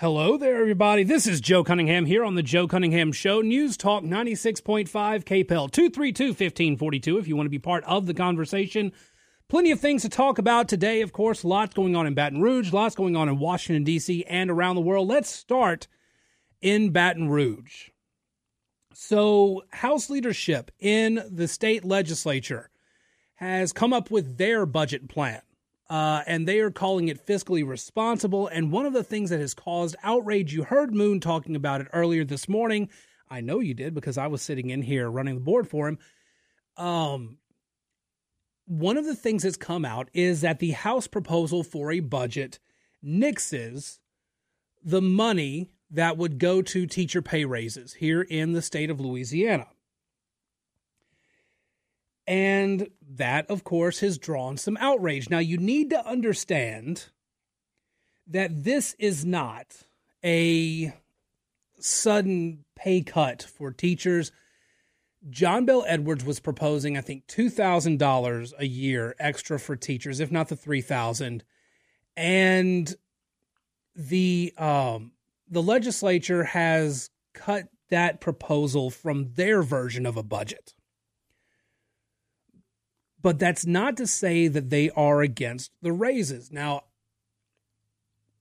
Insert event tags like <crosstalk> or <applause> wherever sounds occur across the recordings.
Hello there, everybody. This is Joe Cunningham here on the Joe Cunningham Show. News Talk 96.5 KPEL 232 1542 if you want to be part of the conversation. Plenty of things to talk about today, of course. Lots going on in Baton Rouge, lots going on in Washington, D.C., and around the world. Let's start in Baton Rouge. So, House leadership in the state legislature has come up with their budget plan uh, and they are calling it fiscally responsible. And one of the things that has caused outrage, you heard Moon talking about it earlier this morning. I know you did because I was sitting in here running the board for him. Um, one of the things that's come out is that the House proposal for a budget nixes the money that would go to teacher pay raises here in the state of Louisiana. And that, of course, has drawn some outrage. Now, you need to understand that this is not a sudden pay cut for teachers. John Bel Edwards was proposing, I think, two thousand dollars a year extra for teachers, if not the three thousand. And the um, the legislature has cut that proposal from their version of a budget. But that's not to say that they are against the raises. Now,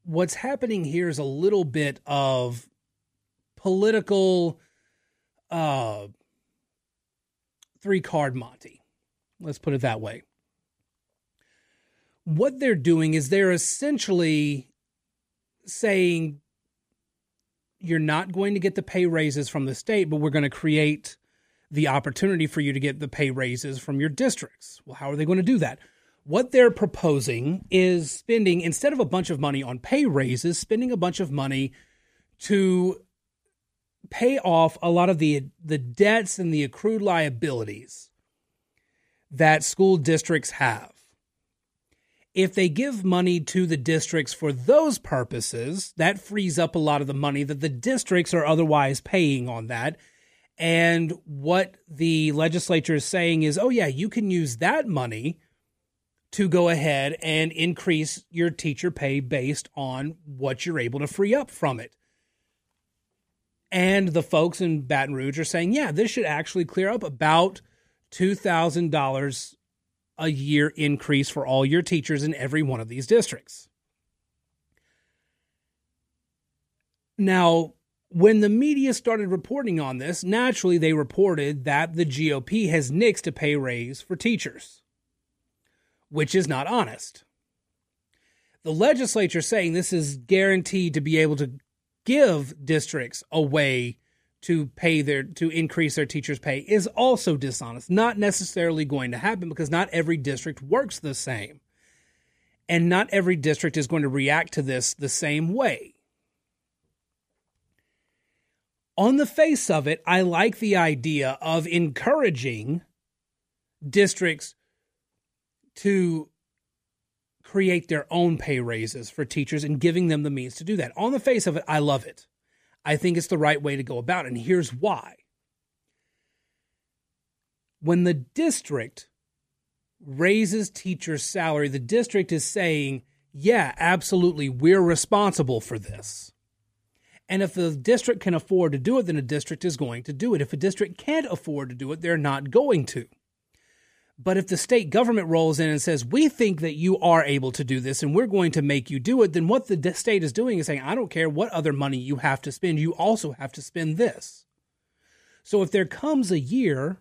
what's happening here is a little bit of political uh, three card Monte. Let's put it that way. What they're doing is they're essentially saying you're not going to get the pay raises from the state, but we're going to create the opportunity for you to get the pay raises from your districts. Well, how are they going to do that? What they're proposing is spending, instead of a bunch of money on pay raises, spending a bunch of money to pay off a lot of the, the debts and the accrued liabilities that school districts have. If they give money to the districts for those purposes, that frees up a lot of the money that the districts are otherwise paying on that and what the legislature is saying is, oh, yeah, you can use that money to go ahead and increase your teacher pay based on what you're able to free up from it. And the folks in Baton Rouge are saying, yeah, this should actually clear up about $2,000 a year increase for all your teachers in every one of these districts. Now, when the media started reporting on this, naturally they reported that the GOP has nixed a pay raise for teachers, which is not honest. The legislature saying this is guaranteed to be able to give districts a way to pay their to increase their teachers' pay is also dishonest. Not necessarily going to happen because not every district works the same. And not every district is going to react to this the same way on the face of it, I like the idea of encouraging districts to create their own pay raises for teachers and giving them the means to do that. On the face of it, I love it. I think it's the right way to go about it. And here's why. When the district raises teachers' salary, the district is saying, yeah, absolutely, we're responsible for this. And if the district can afford to do it, then a district is going to do it. If a district can't afford to do it, they're not going to. But if the state government rolls in and says, we think that you are able to do this and we're going to make you do it, then what the state is doing is saying, I don't care what other money you have to spend, you also have to spend this. So if there comes a year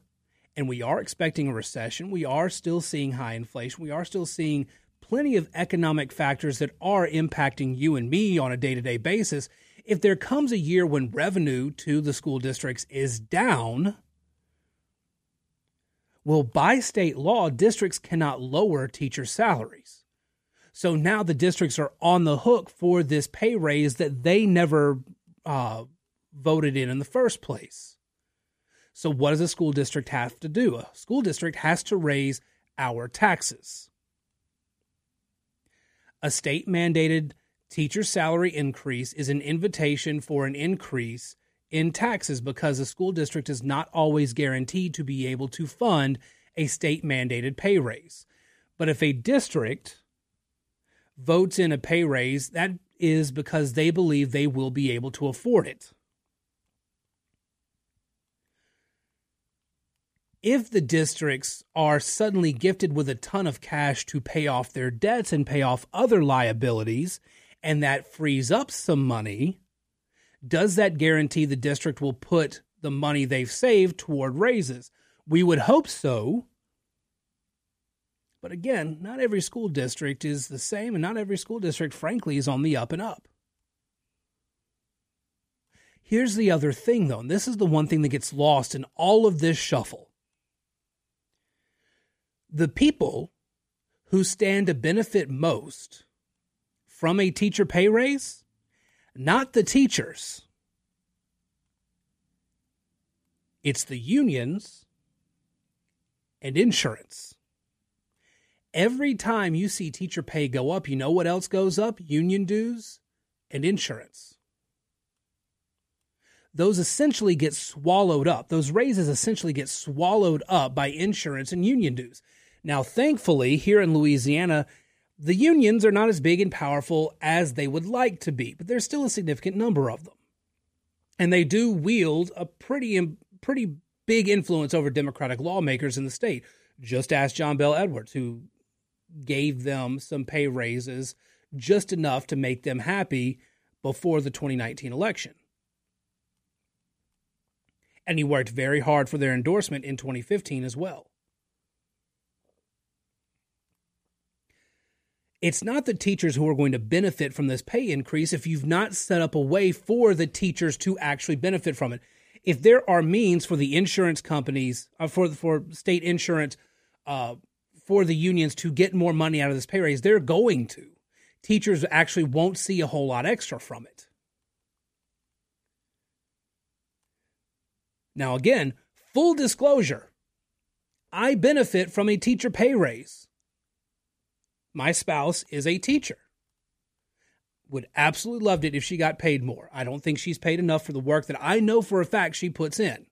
and we are expecting a recession, we are still seeing high inflation, we are still seeing plenty of economic factors that are impacting you and me on a day to day basis if there comes a year when revenue to the school districts is down, well, by state law, districts cannot lower teacher salaries. So now the districts are on the hook for this pay raise that they never uh, voted in in the first place. So, what does a school district have to do? A school district has to raise our taxes. A state mandated teacher salary increase is an invitation for an increase in taxes because the school district is not always guaranteed to be able to fund a state mandated pay raise. But if a district votes in a pay raise, that is because they believe they will be able to afford it. If the districts are suddenly gifted with a ton of cash to pay off their debts and pay off other liabilities, and that frees up some money, does that guarantee the district will put the money they've saved toward raises? We would hope so. But again, not every school district is the same, and not every school district, frankly, is on the up and up. Here's the other thing, though, and this is the one thing that gets lost in all of this shuffle. The people who stand to benefit most from a teacher pay raise, not the teachers. It's the unions and insurance. Every time you see teacher pay go up, you know what else goes up? Union dues and insurance. Those essentially get swallowed up. Those raises essentially get swallowed up by insurance and union dues. Now, thankfully, here in Louisiana, the unions are not as big and powerful as they would like to be, but there's still a significant number of them. And they do wield a pretty pretty big influence over Democratic lawmakers in the state. Just ask John Bel Edwards, who gave them some pay raises just enough to make them happy before the 2019 election. And he worked very hard for their endorsement in 2015 as well. It's not the teachers who are going to benefit from this pay increase if you've not set up a way for the teachers to actually benefit from it. If there are means for the insurance companies, uh, for for state insurance, uh, for the unions to get more money out of this pay raise, they're going to. Teachers actually won't see a whole lot extra from it. Now, again, full disclosure I benefit from a teacher pay raise. My spouse is a teacher. Would absolutely loved it if she got paid more. I don't think she's paid enough for the work that I know for a fact she puts in.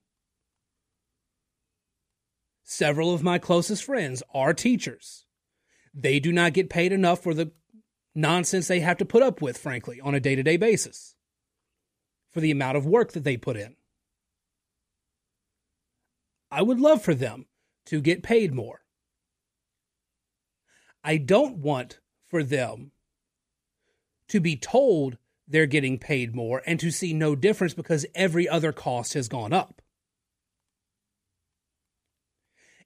Several of my closest friends are teachers. They do not get paid enough for the nonsense they have to put up with, frankly, on a day to day basis, for the amount of work that they put in. I would love for them to get paid more. I don't want for them to be told they're getting paid more and to see no difference because every other cost has gone up.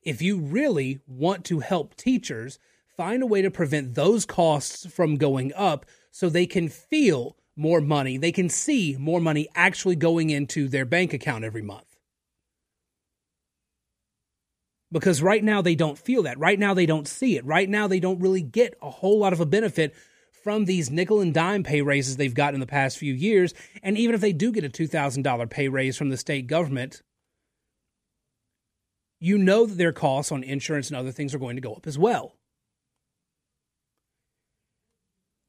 If you really want to help teachers, find a way to prevent those costs from going up so they can feel more money. They can see more money actually going into their bank account every month because right now they don't feel that. Right now they don't see it. Right now they don't really get a whole lot of a benefit from these nickel and dime pay raises they've gotten in the past few years. And even if they do get a $2,000 pay raise from the state government, you know that their costs on insurance and other things are going to go up as well.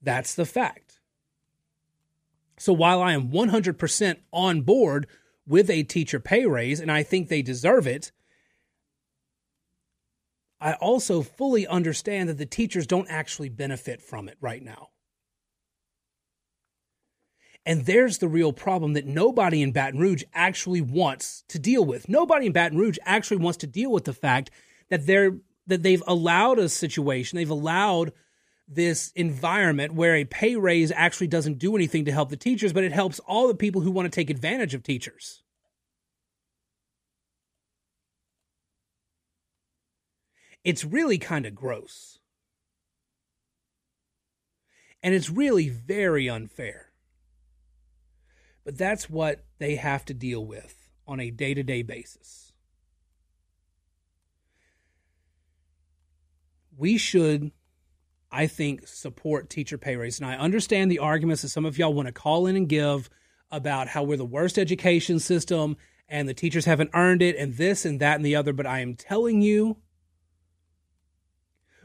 That's the fact. So while I am 100% on board with a teacher pay raise, and I think they deserve it, I also fully understand that the teachers don't actually benefit from it right now. And there's the real problem that nobody in Baton Rouge actually wants to deal with. Nobody in Baton Rouge actually wants to deal with the fact that they're that they've allowed a situation, they've allowed this environment where a pay raise actually doesn't do anything to help the teachers, but it helps all the people who want to take advantage of teachers. It's really kind of gross. And it's really very unfair. But that's what they have to deal with on a day to day basis. We should, I think, support teacher pay raises. And I understand the arguments that some of y'all want to call in and give about how we're the worst education system and the teachers haven't earned it and this and that and the other. But I am telling you,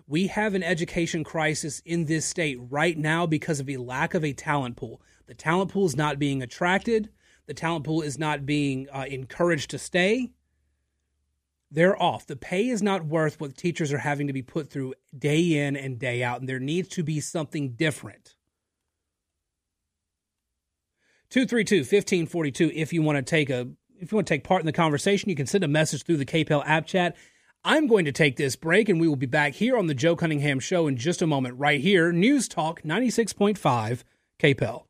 we have an education crisis in this state right now because of a lack of a talent pool. The talent pool is not being attracted, the talent pool is not being uh, encouraged to stay. They're off. The pay is not worth what teachers are having to be put through day in and day out, and there needs to be something different. 232 1542 if you want to take a if you want to take part in the conversation, you can send a message through the KPEL app chat. I'm going to take this break and we will be back here on the Joe Cunningham show in just a moment right here. News Talk 96.5 KPEL.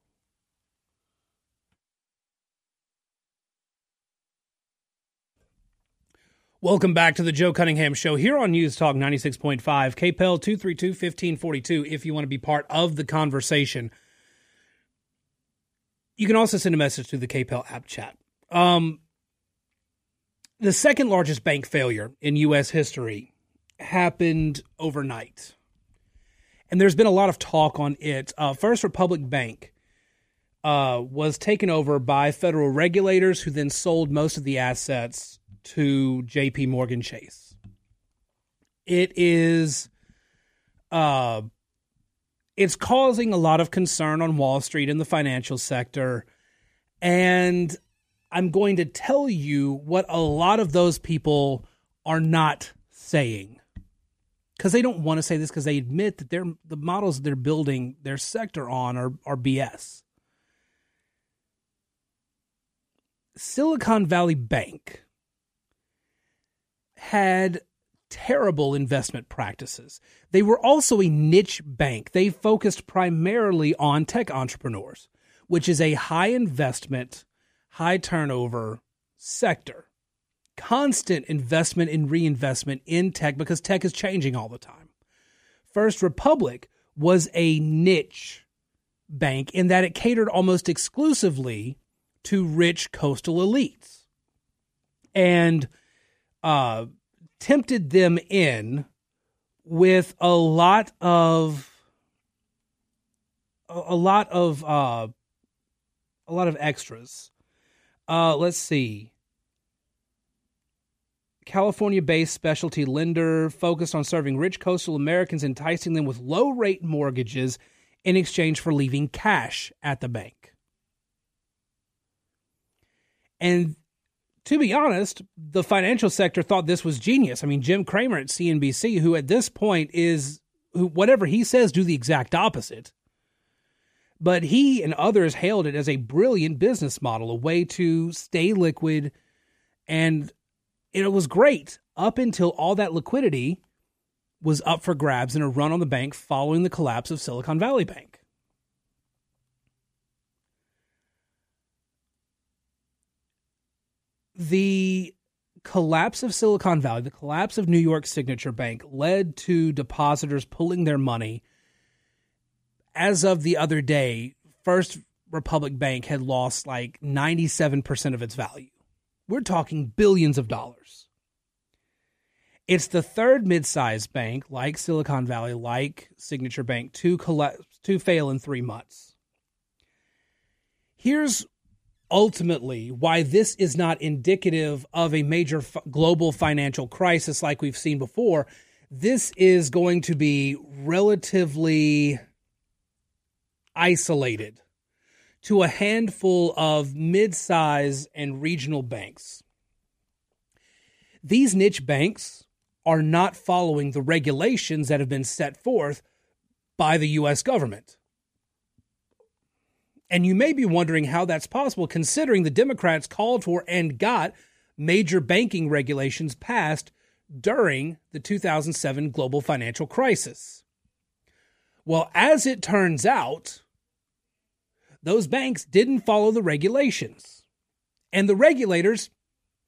Welcome back to the Joe Cunningham Show here on News Talk 96.5, KPEL 232 1542, if you want to be part of the conversation. You can also send a message to the KPEL app chat. Um, the second largest bank failure in U.S. history happened overnight. And there's been a lot of talk on it. Uh, First Republic Bank uh, was taken over by federal regulators who then sold most of the assets to JP Morgan Chase. It is uh it's causing a lot of concern on Wall Street and the financial sector and I'm going to tell you what a lot of those people are not saying because they don't want to say this because they admit that they're the models they're building their sector on are, are BS. Silicon Valley Bank had terrible investment practices. They were also a niche bank. They focused primarily on tech entrepreneurs, which is a high investment, high turnover sector. Constant investment and reinvestment in tech because tech is changing all the time. First Republic was a niche bank in that it catered almost exclusively to rich coastal elites. And uh, tempted them in with a lot of a lot of uh, a lot of extras. Uh, let's see. California based specialty lender focused on serving rich coastal Americans, enticing them with low rate mortgages in exchange for leaving cash at the bank. And to be honest, the financial sector thought this was genius. I mean, Jim Cramer at CNBC, who at this point is who whatever he says, do the exact opposite. But he and others hailed it as a brilliant business model, a way to stay liquid, and it was great up until all that liquidity was up for grabs in a run on the bank following the collapse of Silicon Valley Bank. the collapse of Silicon Valley, the collapse of New York Signature Bank led to depositors pulling their money. As of the other day, First Republic Bank had lost like 97% of its value. We're talking billions of dollars. It's the third mid-sized bank like Silicon Valley, like Signature Bank to collapse to fail in 3 months. Here's ultimately why this is not indicative of a major f- global financial crisis like we've seen before. This is going to be relatively isolated to a handful of mid size and regional banks. These niche banks are not following the regulations that have been set forth by the U.S. government. And you may be wondering how that's possible, considering the Democrats called for and got major banking regulations passed during the 2007 global financial crisis. Well, as it turns out, those banks didn't follow the regulations, and the regulators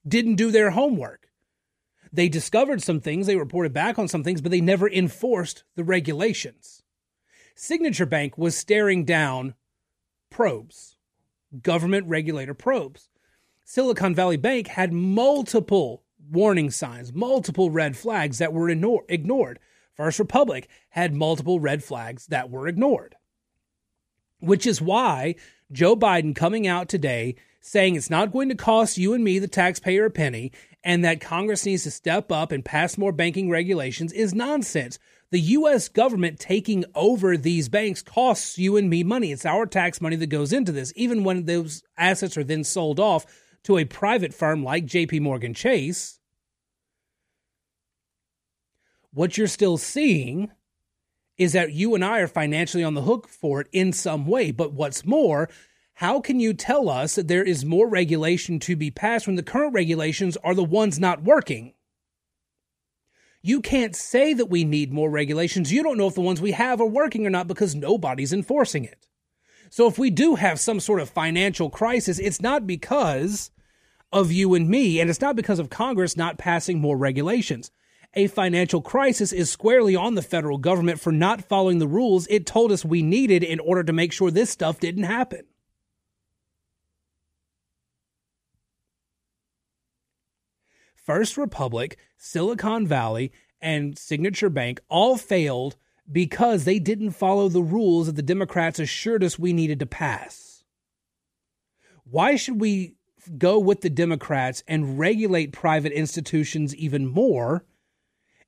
didn't do their homework. They discovered some things, they reported back on some things, but they never enforced the regulations. Signature Bank was staring down probes, government regulator probes. Silicon Valley Bank had multiple warning signs, multiple red flags that were ignored. First Republic had multiple red flags that were ignored. Which is why Joe Biden coming out today saying it's not going to cost you and me, the taxpayer, a penny, and that Congress needs to step up and pass more banking regulations is nonsense the U.S. government taking over these banks costs you and me money. It's our tax money that goes into this, even when those assets are then sold off to a private firm like JP Morgan Chase. What you're still seeing is that you and I are financially on the hook for it in some way. But what's more, How can you tell us that there is more regulation to be passed when the current regulations are the ones not working? You can't say that we need more regulations. You don't know if the ones we have are working or not because nobody's enforcing it. So if we do have some sort of financial crisis, it's not because of you and me, and it's not because of Congress not passing more regulations. A financial crisis is squarely on the federal government for not following the rules it told us we needed in order to make sure this stuff didn't happen. First Republic, Silicon Valley, and Signature Bank all failed because they didn't follow the rules that the Democrats assured us we needed to pass. Why should we go with the Democrats and regulate private institutions even more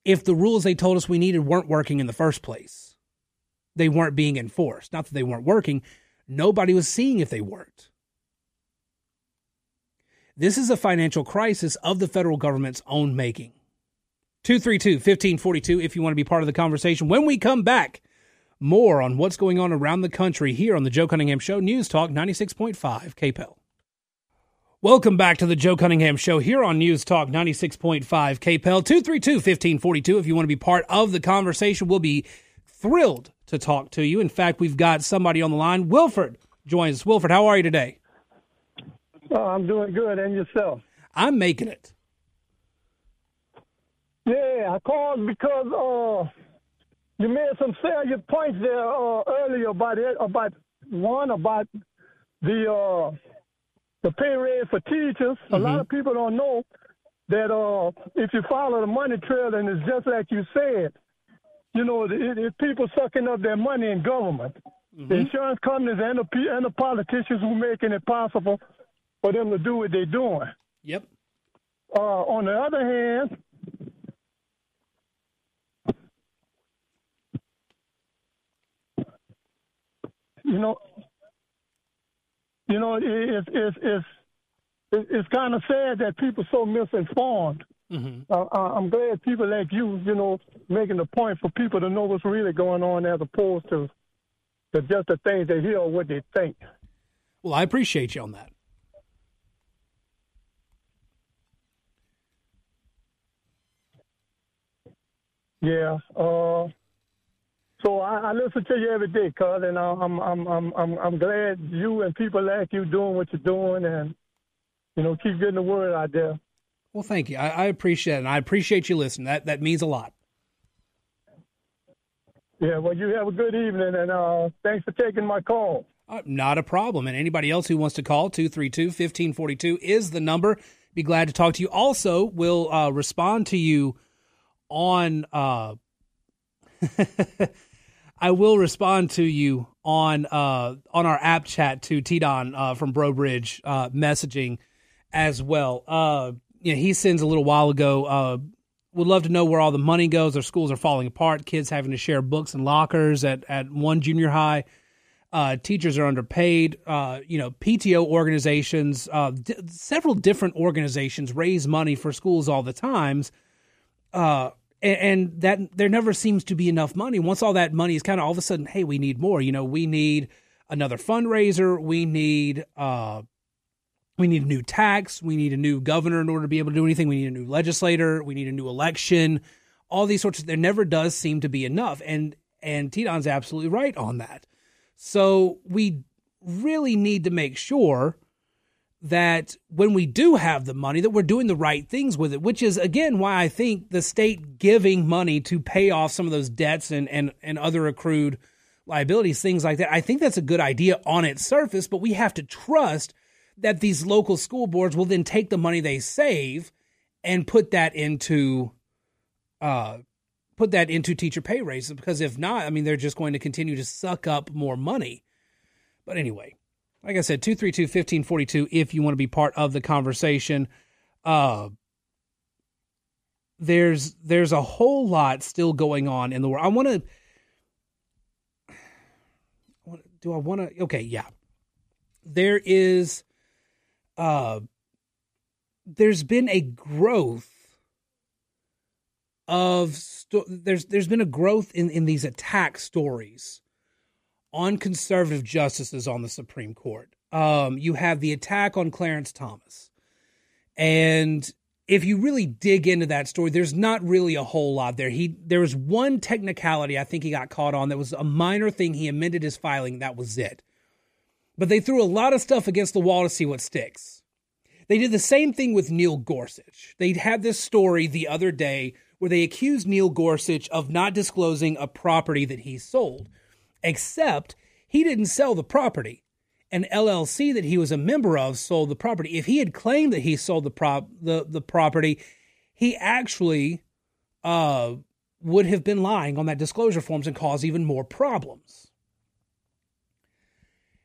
if the rules they told us we needed weren't working in the first place? They weren't being enforced. Not that they weren't working, nobody was seeing if they worked. This is a financial crisis of the federal government's own making. 232 1542 if you want to be part of the conversation. When we come back, more on what's going on around the country here on the Joe Cunningham Show, News Talk 96.5 KPEL. Welcome back to the Joe Cunningham Show here on News Talk 96.5 KPEL 232 1542. If you want to be part of the conversation, we'll be thrilled to talk to you. In fact, we've got somebody on the line. Wilford joins us. Wilford, how are you today? Oh, I'm doing good. And yourself? I'm making it. Yeah, I called because uh, you made some salient points there uh, earlier about it, about one about the uh, the pay raise for teachers. Mm-hmm. A lot of people don't know that uh, if you follow the money trail, and it's just like you said, you know, it, it's people sucking up their money in government. Mm-hmm. The insurance companies and the, and the politicians who making it possible for them to do what they're doing. Yep. Uh, on the other hand, you know, you know, it's it's it's it's kind of sad that people are so misinformed. Mm-hmm. Uh, I'm glad people like you, you know, making the point for people to know what's really going on as opposed to, to just the things they hear or what they think. Well, I appreciate you on that. Yeah. Uh, so I, I listen to you every day, cuz, and I'm I'm I'm I'm I'm glad you and people like you doing what you're doing, and you know keep getting the word out there. Well, thank you. I, I appreciate it, and I appreciate you listening. That that means a lot. Yeah. Well, you have a good evening, and uh, thanks for taking my call. Uh, not a problem. And anybody else who wants to call 232 1542 is the number. Be glad to talk to you. Also, we'll uh, respond to you on. <laughs> I will respond to you on uh, on our app chat to T Don uh, from Breaux Bridge uh, messaging as well. Uh, you know, he sends a little while ago. Uh, would love to know where all the money goes. Our schools are falling apart. Kids having to share books and lockers at at one junior high. Uh, teachers are underpaid. Uh, you know, PTO organizations, uh, d- several different organizations raise money for schools all the times. Uh, and, that there never seems to be enough money. Once all that money is kind of all of a sudden, hey, we need more. You know, we need another fundraiser. We need uh, we need a new tax. We need a new governor in order to be able to do anything. We need a new legislator. We need a new election. All these sorts of there never does seem to be enough. And and T Don's absolutely right on that. So we really need to make sure that when we do have the money that we're doing the right things with it which is again why i think the state giving money to pay off some of those debts and and, and other accrued liabilities things like that i think that's a good idea on its surface but we have to trust that these local school boards will then take the money they save and put that into uh put that into teacher pay raises because if not i mean they're just going to continue to suck up more money. But anyway like I said, 232 1542 if you want to be part of the conversation. Uh, there's there's a whole lot still going on in the world. I want to do I want to okay, yeah. There is uh there's been a growth of sto- there's there's been a growth in in these attack stories on conservative justices on the Supreme Court. um, you have the attack on Clarence Thomas. And if you really dig into that story, there's not really a whole lot there. He there was one technicality I think he got caught on that was a minor thing. He amended his filing. That was it. But they threw a lot of stuff against the wall to see what sticks. They did the same thing with Neil Gorsuch. They had this story the other day where they accused Neil Gorsuch of not disclosing a property that he sold, except he didn't sell the property an LLC that he was a member of sold the property. If he had claimed that he sold the prop the, the property, he actually uh, would have been lying on that disclosure forms and cause even more problems.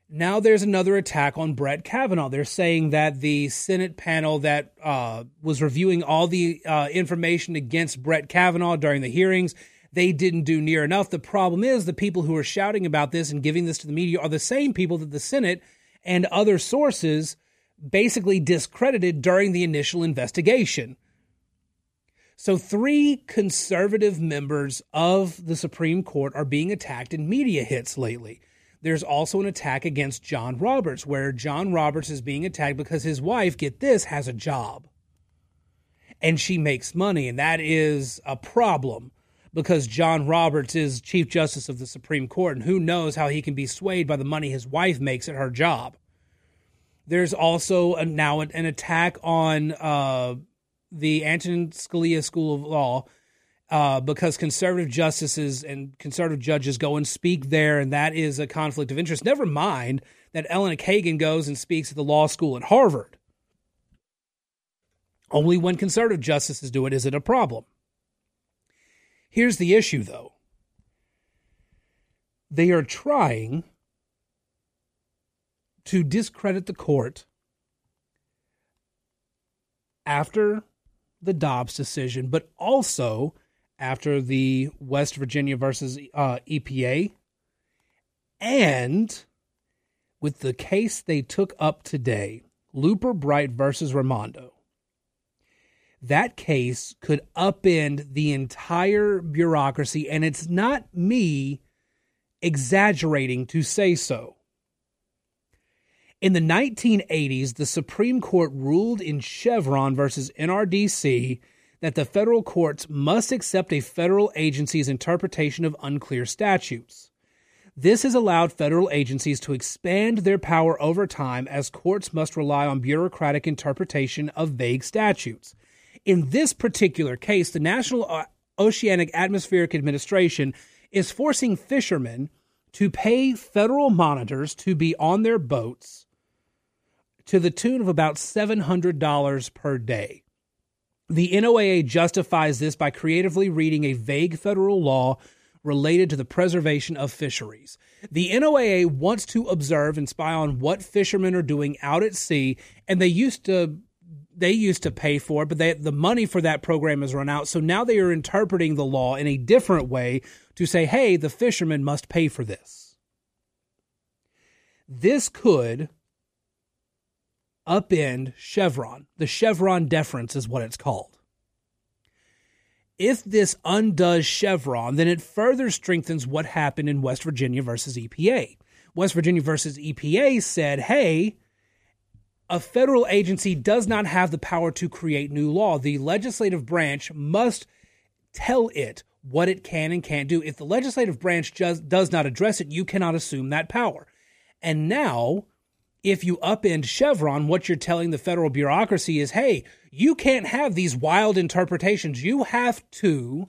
Now there's another attack on Brett Kavanaugh. They're saying that the Senate panel that uh, was reviewing all the uh, information against Brett Kavanaugh during the hearings they didn't do near enough. The problem is the people who are shouting about this and giving this to the media are the same people that the Senate and other sources basically discredited during the initial investigation. So, three conservative members of the Supreme Court are being attacked in media hits lately. There's also an attack against John Roberts, where John Roberts is being attacked because his wife, get this, has a job and she makes money. And that is a problem because John Roberts is Chief Justice of the Supreme Court, and who knows how he can be swayed by the money his wife makes at her job. There's also a, now an, attack on uh, the Antonin Scalia School of Law uh, because conservative justices and conservative judges go and speak there, and that is a conflict of interest. Never mind that Elena Kagan goes and speaks at the law school at Harvard. Only when conservative justices do it is it a problem. Here's the issue, though. They are trying to discredit the court after the Dobbs decision, but also after the West Virginia versus uh, EPA and with the case they took up today, Loper Bright versus Raimondo that case could upend the entire bureaucracy. And it's not me exaggerating to say so. In the 1980s, the Supreme Court ruled in Chevron versus NRDC that the federal courts must accept a federal agency's interpretation of unclear statutes. This has allowed federal agencies to expand their power over time as courts must rely on bureaucratic interpretation of vague statutes. In this particular case, the National uh, Oceanic Atmospheric Administration is forcing fishermen to pay federal monitors to be on their boats to the tune of about $700 per day. The NOAA justifies this by creatively reading a vague federal law related to the preservation of fisheries. The NOAA wants to observe and spy on what fishermen are doing out at sea, and they used to they used to pay for it, but they, the money for that program has run out. So now they are interpreting the law in a different way to say, hey, the fishermen must pay for this. This could upend Chevron. The Chevron deference is what it's called. If this undoes Chevron, then it further strengthens what happened in West Virginia versus EPA. West Virginia versus EPA said, hey, a federal agency does not have the power to create new law. The legislative branch must tell it what it can and can't do. If the legislative branch just does not address it, you cannot assume that power. And now, if you upend Chevron, what you're telling the federal bureaucracy is hey, you can't have these wild interpretations. You have to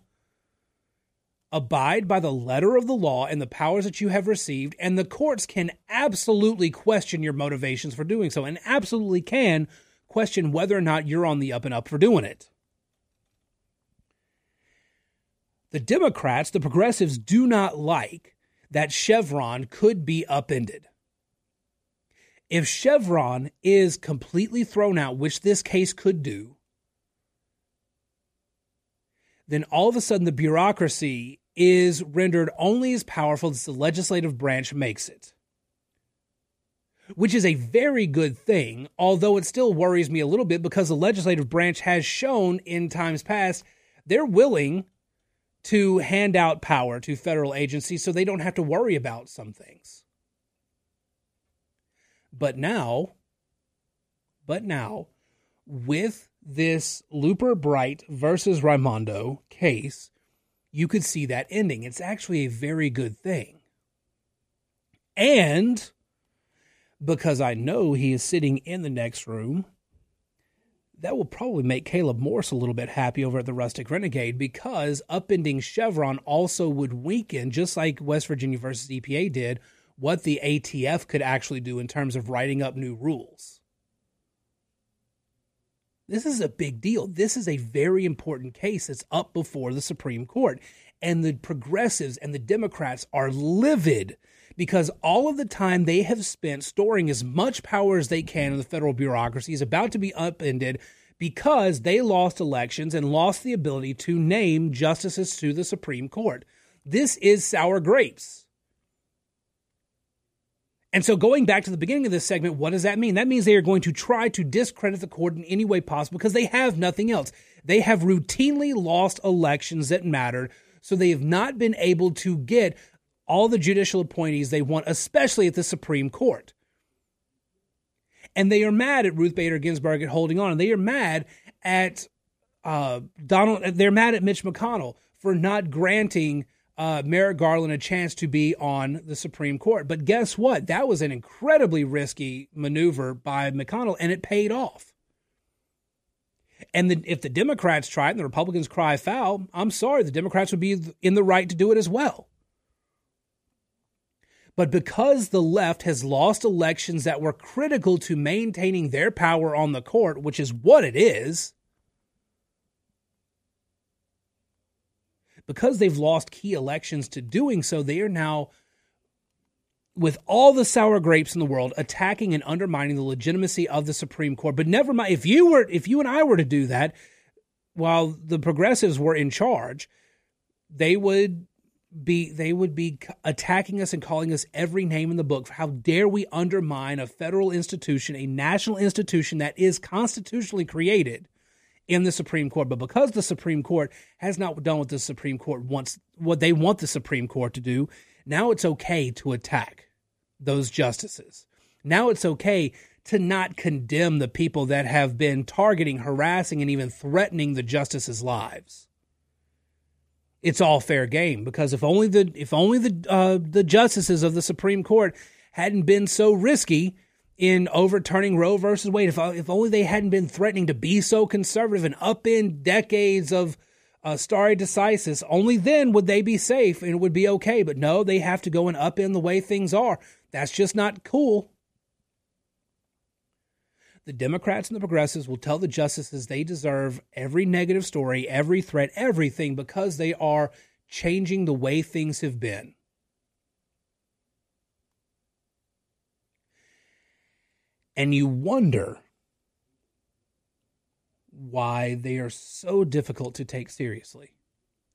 abide by the letter of the law and the powers that you have received, and the courts can absolutely question your motivations for doing so, and absolutely can question whether or not you're on the up and up for doing it. The Democrats, the progressives, do not like that Chevron could be upended. If Chevron is completely thrown out, which this case could do, then all of a sudden the bureaucracy is rendered only as powerful as the legislative branch makes it. Which is a very good thing, although it still worries me a little bit because the legislative branch has shown in times past they're willing to hand out power to federal agencies so they don't have to worry about some things. But now, but now, with this Loper Bright versus Raimondo case, you could see that ending. It's actually a very good thing. And because I know he is sitting in the next room, that will probably make Caleb Morse a little bit happy over at the Rustic Renegade because upending Chevron also would weaken, just like West Virginia versus EPA did, what the ATF could actually do in terms of writing up new rules. This is a big deal. This is a very important case that's up before the Supreme Court. And the progressives and the Democrats are livid because all of the time they have spent storing as much power as they can in the federal bureaucracy is about to be upended because they lost elections and lost the ability to name justices to the Supreme Court. This is sour grapes. And so, going back to the beginning of this segment, what does that mean? That means they are going to try to discredit the court in any way possible because they have nothing else. They have routinely lost elections that mattered, so they have not been able to get all the judicial appointees they want, especially at the Supreme Court. And they are mad at Ruth Bader Ginsburg at holding on. And they are mad at uh, Donald. They're mad at Mitch McConnell for not granting uh, Merrick Garland a chance to be on the Supreme Court. But guess what? That was an incredibly risky maneuver by McConnell, and it paid off. And the, if the Democrats try it and the Republicans cry foul, I'm sorry, the Democrats would be in the right to do it as well. But because the left has lost elections that were critical to maintaining their power on the court, which is what it is, because they've lost key elections to doing so, they are now, with all the sour grapes in the world, attacking and undermining the legitimacy of the Supreme Court. But never mind, if you were, if you and I were to do that, while the progressives were in charge, they would be they would be attacking us and calling us every name in the book. How dare we undermine a federal institution, a national institution that is constitutionally created in the Supreme Court? But because the Supreme Court has not done what the Supreme Court wants, what they want the Supreme Court to do, now it's okay to attack those justices. Now it's okay to not condemn the people that have been targeting, harassing, and even threatening the justices' lives it's all fair game because if only the if only the uh, the justices of the Supreme Court hadn't been so risky in overturning Roe versus Wade, if if only they hadn't been threatening to be so conservative and upend decades of uh, stare decisis, only then would they be safe and it would be okay. But no, they have to go and upend the way things are. That's just not cool. The Democrats and the progressives will tell the justices they deserve every negative story, every threat, everything because they are changing the way things have been. And you wonder why they are so difficult to take seriously.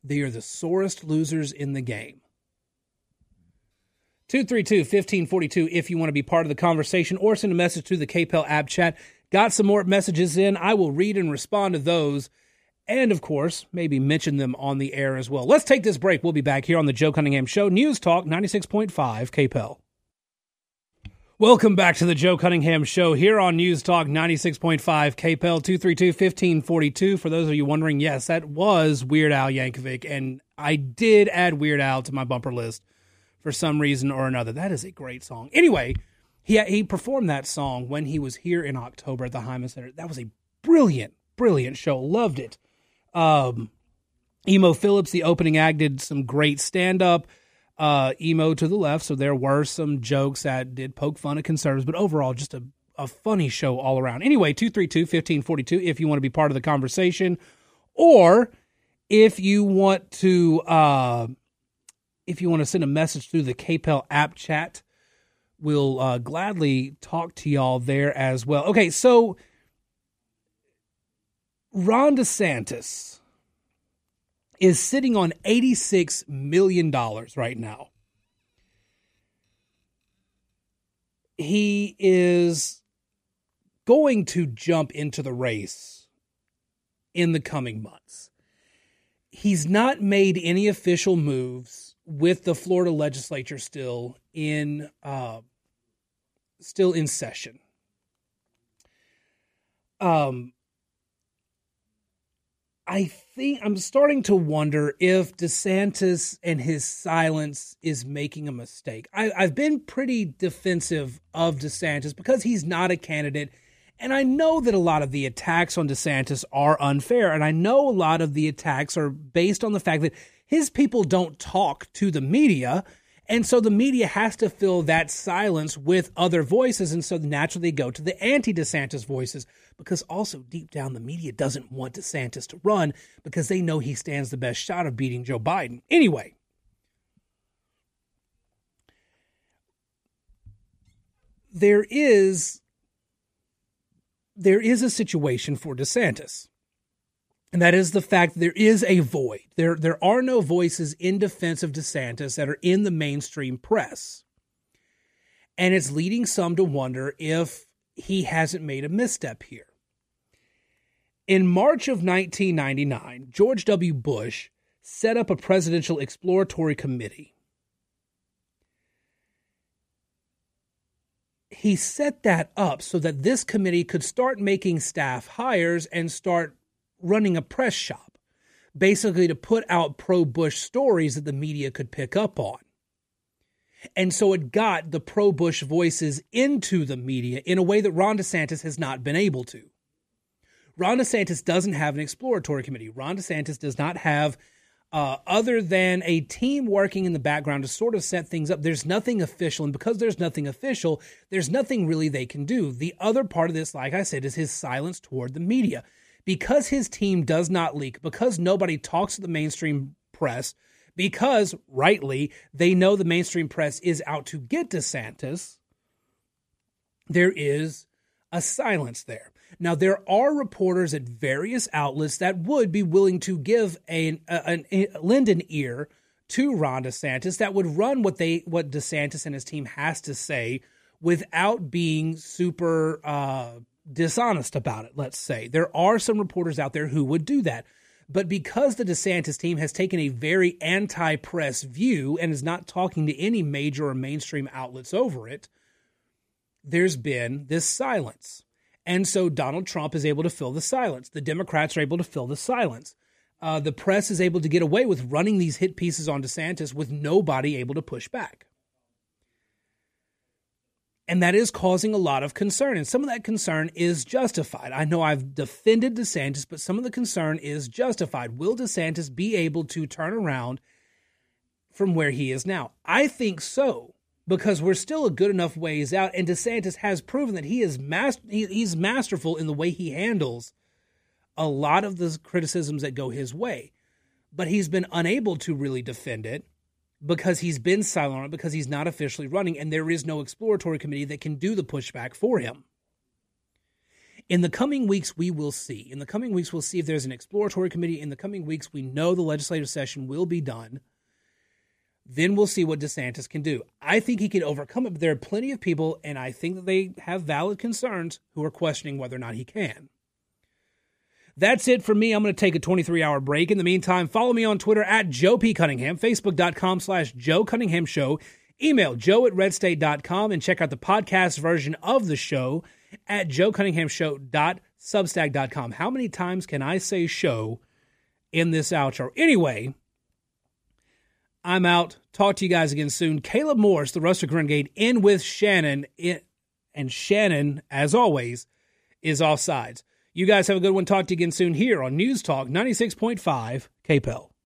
They are the sorest losers in the game. 232 1542 if you want to be part of the conversation or send a message to the KPEL app chat. Got some more messages in. I will read and respond to those. And of course, maybe mention them on the air as well. Let's take this break. We'll be back here on the Joe Cunningham Show, News Talk 96.5 KPEL. Welcome back to the Joe Cunningham Show here on News Talk 96.5 KPEL 232 1542. For those of you wondering, yes, that was Weird Al Yankovic, and I did add Weird Al to my bumper list for some reason or another. That is a great song. Anyway, he he performed that song when he was here in October at the Heymann Center. That was a brilliant, brilliant show. Loved it. Um, Emo Phillips, the opening act, did some great stand up. Uh, emo to the left, so there were some jokes that did poke fun at conservatives, but overall, just a, a funny show all around. Anyway, 232 1542 if you want to be part of the conversation, or if you want to uh, if you want to send a message through the KPEL app chat, we'll uh, gladly talk to y'all there as well. Okay, so Ron DeSantis is sitting on $86 million right now. He is going to jump into the race in the coming months. He's not made any official moves with the Florida legislature still in uh, still in session. Um, I think I'm starting to wonder if DeSantis and his silence is making a mistake. I, I've been pretty defensive of DeSantis because he's not a candidate. And I know that a lot of the attacks on DeSantis are unfair. And I know a lot of the attacks are based on the fact that his people don't talk to the media. And so the media has to fill that silence with other voices. And so naturally they go to the anti DeSantis voices because also deep down the media doesn't want DeSantis to run because they know he stands the best shot of beating Joe Biden. Anyway, there is there is a situation for DeSantis. And that is the fact that there is a void. There, there are no voices in defense of DeSantis that are in the mainstream press. And it's leading some to wonder if he hasn't made a misstep here. In March of 1999, George W. Bush set up a presidential exploratory committee. He set that up so that this committee could start making staff hires and start running a press shop, basically to put out pro Bush stories that the media could pick up on. And so it got the pro Bush voices into the media in a way that Ron DeSantis has not been able to. Ron DeSantis doesn't have an exploratory committee. Ron DeSantis does not have, uh, other than a team working in the background to sort of set things up, there's nothing official. And because there's nothing official, there's nothing really they can do. The other part of this, like I said, is his silence toward the media because his team does not leak, because nobody talks to the mainstream press, because rightly they know the mainstream press is out to get DeSantis, there is a silence there. Now, there are reporters at various outlets that would be willing to give a, a, a, lend an ear to Ron DeSantis that would run what they what DeSantis and his team has to say without being super uh, dishonest about it, let's say. There are some reporters out there who would do that. But because the DeSantis team has taken a very anti press view and is not talking to any major or mainstream outlets over it, there's been this silence. And so Donald Trump is able to fill the silence. The Democrats are able to fill the silence. Uh, the press is able to get away with running these hit pieces on DeSantis with nobody able to push back. And that is causing a lot of concern. And some of that concern is justified. I know I've defended DeSantis, but some of the concern is justified. Will DeSantis be able to turn around from where he is now? I think so, because we're still a good enough ways out. And DeSantis has proven that he is master, he's masterful in the way he handles a lot of the criticisms that go his way. But he's been unable to really defend it because he's been silent on it because he's not officially running and there is no exploratory committee that can do the pushback for him. In the coming weeks, we will see. In the coming weeks, we'll see if there's an exploratory committee. In the coming weeks, we know the legislative session will be done. Then we'll see what DeSantis can do. I think he can overcome it, but there are plenty of people, and I think that they have valid concerns, who are questioning whether or not he can. That's it for me. I'm going to take a 23 hour break. In the meantime, follow me on Twitter at Joe P. Cunningham, Facebook.com slash Joe Cunningham Show, email joe at redstate.com, and check out the podcast version of the show at joecunninghamshow.substack.com. How many times can I say show in this outro? Anyway, I'm out. Talk to you guys again soon. Caleb Morris, the Rustic Renegade, in with Shannon. and Shannon, as always, is offsides. You guys have a good one. Talk to you again soon here on News Talk 96.5 KPEL.